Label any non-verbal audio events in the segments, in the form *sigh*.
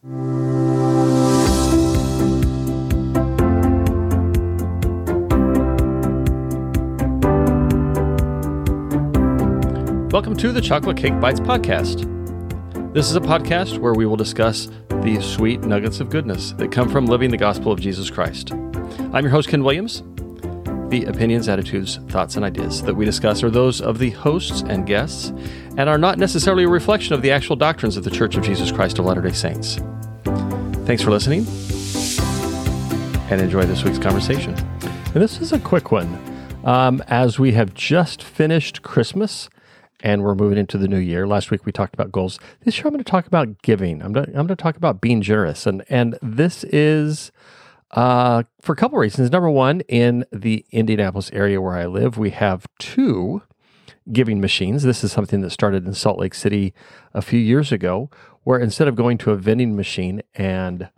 Welcome to the Chocolate Cake Bytes podcast. This is a podcast where we will discuss the sweet nuggets of goodness that come from living the gospel of Jesus Christ. I'm your host, Ken Williams. The opinions, attitudes, thoughts, and ideas that we discuss are those of the hosts and guests and are not necessarily a reflection of the actual doctrines of the Church of Jesus Christ of Latter day Saints. Thanks for listening and enjoy this week's conversation. And this is a quick one. Um, as we have just finished Christmas and we're moving into the new year. Last week we talked about goals. This year I'm going to talk about giving. I'm going to, I'm going to talk about being generous, and and this is uh, for a couple reasons. Number one, in the Indianapolis area where I live, we have two giving machines. This is something that started in Salt Lake City a few years ago, where instead of going to a vending machine and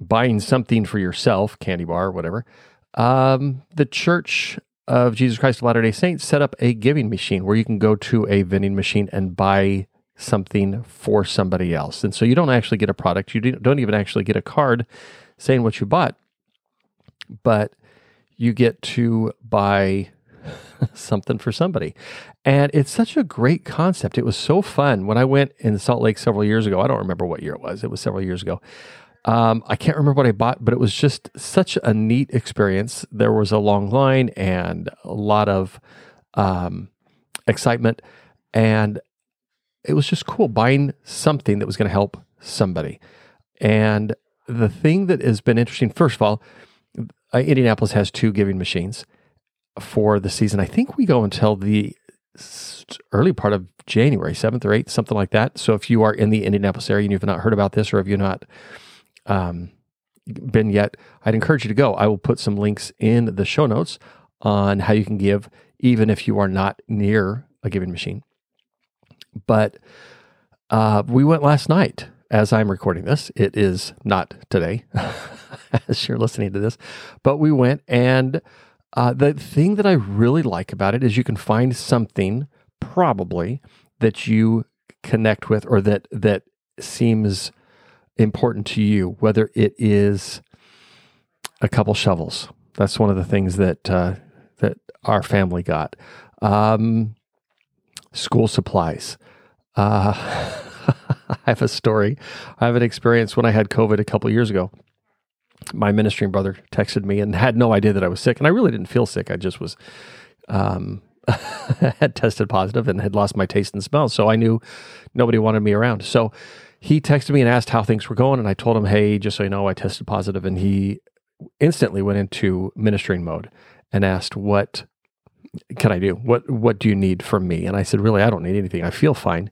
buying something for yourself, candy bar, whatever, um, the church of Jesus Christ of Latter day Saints set up a giving machine where you can go to a vending machine and buy something for somebody else. And so you don't actually get a product, you don't even actually get a card saying what you bought, but you get to buy *laughs* something for somebody. And it's such a great concept. It was so fun. When I went in Salt Lake several years ago, I don't remember what year it was, it was several years ago. Um, I can't remember what I bought, but it was just such a neat experience. There was a long line and a lot of um, excitement, and it was just cool buying something that was going to help somebody. And the thing that has been interesting, first of all, uh, Indianapolis has two giving machines for the season. I think we go until the early part of January, 7th or 8th, something like that. So if you are in the Indianapolis area and you've not heard about this or if you've not um, been yet, I'd encourage you to go. I will put some links in the show notes on how you can give, even if you are not near a giving machine. But uh, we went last night as I'm recording this. It is not today, *laughs* as you're listening to this, but we went and uh, the thing that I really like about it is you can find something probably that you connect with or that that seems important to you, whether it is a couple shovels. That's one of the things that uh, that our family got. Um, school supplies. Uh, *laughs* *laughs* I have a story. I have an experience when I had COVID a couple years ago. My ministering brother texted me and *laughs* had no idea that I was sick, and I really didn't feel sick. I just was um, *laughs* had tested positive and had lost my taste and smell, so I knew nobody wanted me around. So he texted me and asked how things were going, and I told him, "Hey, just so you know, I tested positive," and he instantly went into ministering mode and asked, "What can I do? What What do you need from me?" And I said, "Really, I don't need anything. I feel fine.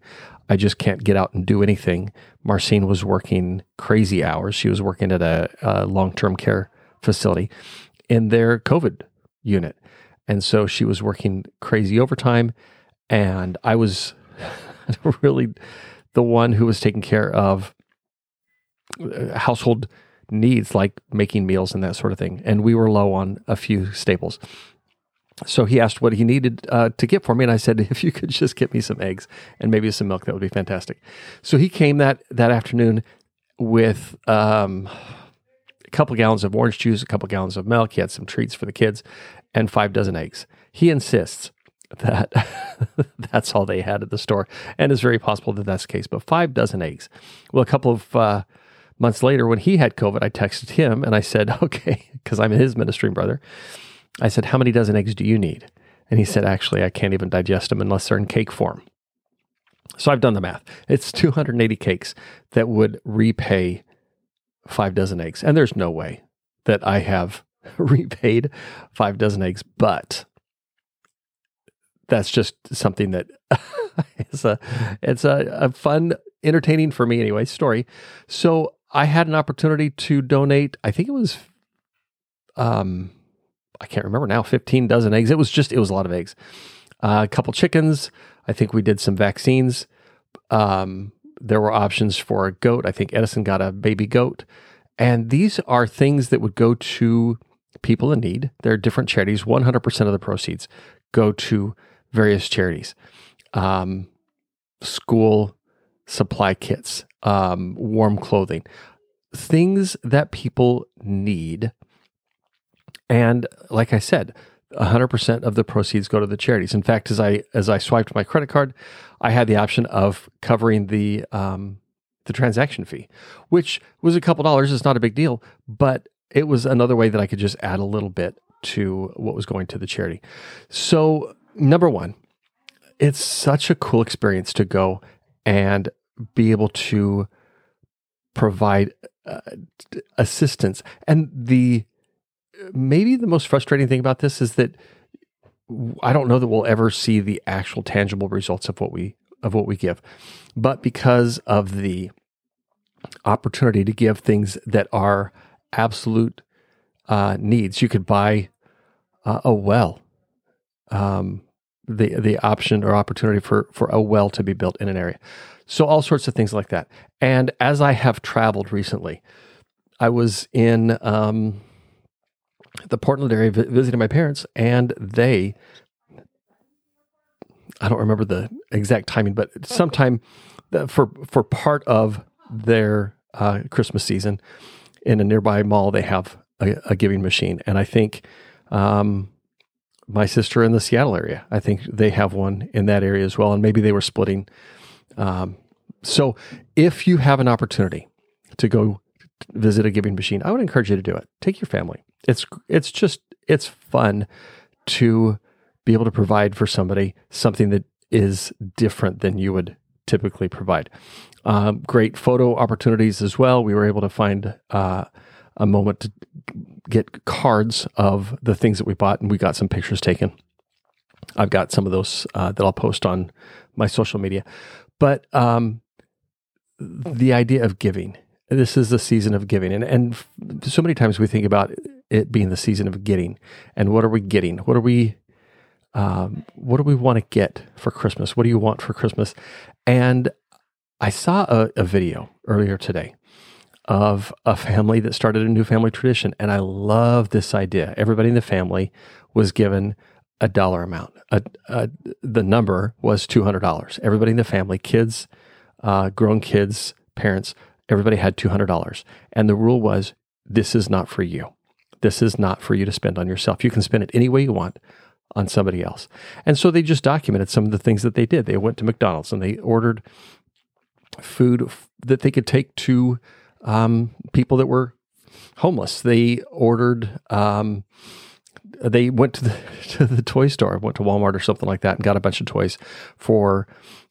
I just can't get out and do anything." Marcine was working crazy hours. She was working at a, a long term care facility in their COVID unit, and so she was working crazy overtime, and I was *laughs* really the one who was taking care of uh, household needs like making meals and that sort of thing. And we were low on a few staples. So he asked what he needed uh, to get for me, and I said, *laughs* "If you could just get me some eggs and maybe some milk, that would be fantastic." So he came that that afternoon with um, a couple gallons of orange juice, a couple gallons of milk. He had some treats for the kids, and five dozen eggs. He insists that *laughs* that's all they had at the store. And it's very possible that that's the case, but five dozen eggs. Well, a couple of uh, months later, when he had COVID, I texted him and I said, *laughs* okay, because I'm his ministering brother. I said, how many dozen eggs do you need? And he said, actually, I can't even digest them unless they're in cake form. So I've done the math. It's 280 cakes that would repay five dozen eggs. And there's no way that I have *laughs* repaid five dozen eggs, but that's just something that *laughs* it's a it's a, a fun, entertaining for me anyway story. So I had an opportunity to donate. I think it was, um, I can't remember now. Fifteen dozen eggs. It was just it was a lot of eggs. Uh, a couple chickens. I think we did some vaccines. Um, there were options for a goat. I think Edison got a baby goat. And these are things that would go to people in need. There are different charities. 100% of the proceeds go to various charities, um, school supply kits, um, warm clothing, things that people need. And like I said, 100% of the proceeds go to the charities. In fact, as I as I swiped my credit card, I had the option of covering the um, the transaction fee, which was a couple dollars. It's not a big deal, but it was another way that I could just add a little bit to what was going to the charity. So, number one, it's such a cool experience to go and be able to provide uh, assistance. And the maybe the most frustrating thing about this is that I don't know that we'll ever see the actual tangible results of what we of what we give. But because of the opportunity to give things that are absolute uh, needs, you could buy uh, a well, um, the the option or opportunity for for a well to be built in an area. So all sorts of things like that. And as I have traveled recently, I was in um, the Portland area visiting my parents, and they I don't remember the exact timing, but sometime for for part of their uh, Christmas season in a nearby mall, they have a, a giving machine, and I think um, my sister in the Seattle area, I think they have one in that area as well, and maybe they were splitting. Um, so, if you have an opportunity to go visit a giving machine, I would encourage you to do it. Take your family. It's it's just it's fun to be able to provide for somebody something that is different than you would typically provide. Um, great photo opportunities as well. We were able to find uh, a moment to get cards of the things that we bought, and we got some pictures taken. I've got some of those uh, that I'll post on my social media. But um, the idea of giving, this is the season of giving. And, and so many times we think about it being the season of getting. And what are we getting? What are we um, what do we want to get for Christmas? What do you want for Christmas? And I saw a, a video earlier today of a family that started a new family tradition. And I love this idea. Everybody in the family was given a dollar amount. A, a, the number was $200. Everybody in the family, kids, uh, grown kids, parents, everybody had $200. And the rule was this is not for you. This is not for you to spend on yourself. You can spend it any way you want, on somebody else. And so they just documented some of the things that they did. They went to McDonald's and they ordered food that they could take to um, people that were homeless. They ordered. Um, they went to the *laughs* to the toy store, went to Walmart or something like that, and got a bunch of toys for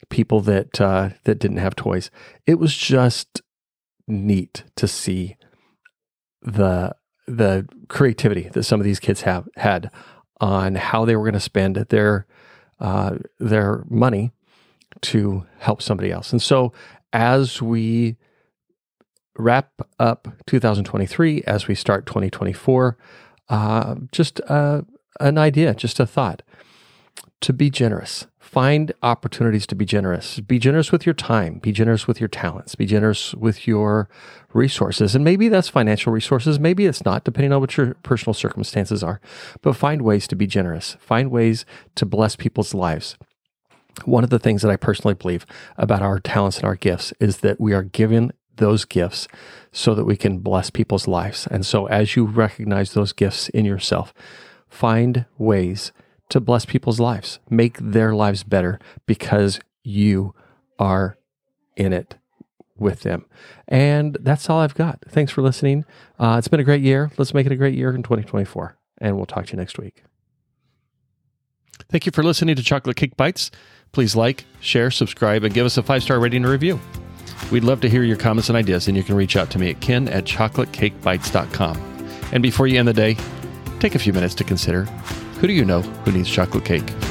people that uh, that didn't have toys. It was just neat to see the the creativity that some of these kids have had on how they were going to spend their uh, their money to help somebody else. And so, as we wrap up 2023, as we start 2024, uh, just uh, an idea, just a thought to be generous. Find opportunities to be generous. Be generous with your time. Be generous with your talents. Be generous with your resources. And maybe that's financial resources. Maybe it's not, depending on what your personal circumstances are. But find ways to be generous. Find ways to bless people's lives. One of the things that I personally believe about our talents and our gifts is that we are given those gifts so that we can bless people's lives. And so as you recognize those gifts in yourself, find ways to bless people's lives, make their lives better because you are in it with them. And that's all I've got. Thanks for listening. Uh, it's been a great year. Let's make it a great year in 2024. And we'll talk to you next week. Thank you for listening to Chocolate Cake Bytes. Please like, share, subscribe, and give us a five star rating and review. We'd love to hear your comments and ideas, and you can reach out to me at ken at chocolatecakebytes.com. And before you end the day, take a few minutes to consider who do you know who needs chocolate cake?